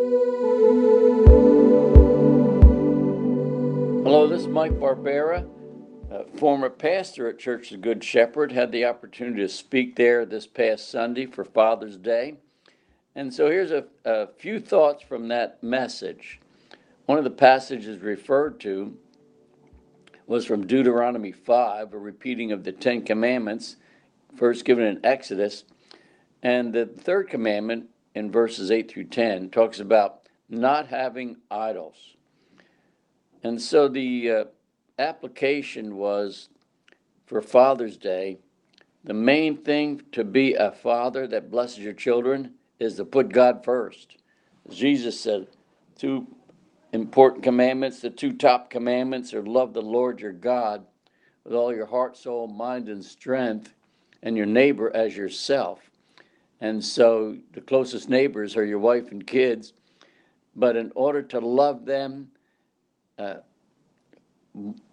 Hello, this is Mike Barbera, uh, former pastor at Church of the Good Shepherd. Had the opportunity to speak there this past Sunday for Father's Day. And so here's a, a few thoughts from that message. One of the passages referred to was from Deuteronomy 5, a repeating of the Ten Commandments, first given in Exodus. And the third commandment in verses 8 through 10 talks about not having idols. And so the uh, application was for Father's Day the main thing to be a father that blesses your children is to put God first. Jesus said, two important commandments, the two top commandments are love the Lord your God with all your heart, soul, mind, and strength, and your neighbor as yourself. And so the closest neighbors are your wife and kids. But in order to love them uh,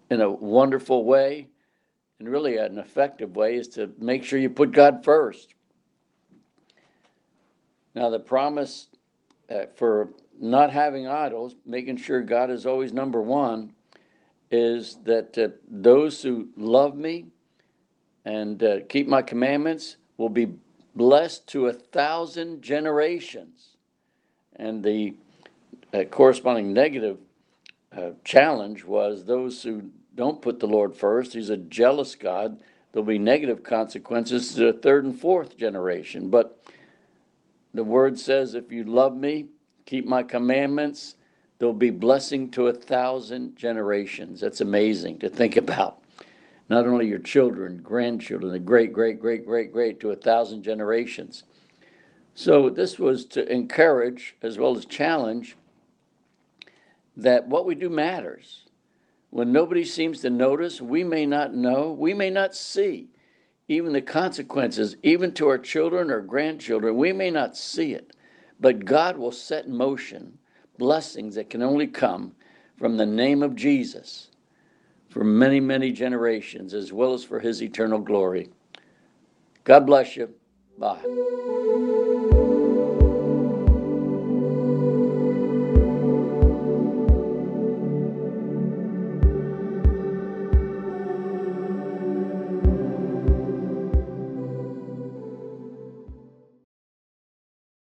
in a wonderful way, and really an effective way, is to make sure you put God first. Now, the promise uh, for not having idols, making sure God is always number one, is that uh, those who love me and uh, keep my commandments will be blessed to a thousand generations. And the uh, corresponding negative uh, challenge was those who don't put the Lord first, He's a jealous God. There'll be negative consequences to the third and fourth generation. But the word says, if you love me, keep my commandments, there'll be blessing to a thousand generations. That's amazing to think about. Not only your children, grandchildren, the great, great, great, great, great to a thousand generations. So this was to encourage as well as challenge that what we do matters. When nobody seems to notice, we may not know, we may not see even the consequences, even to our children or grandchildren. We may not see it, but God will set in motion blessings that can only come from the name of Jesus for many, many generations, as well as for his eternal glory. God bless you. Bye.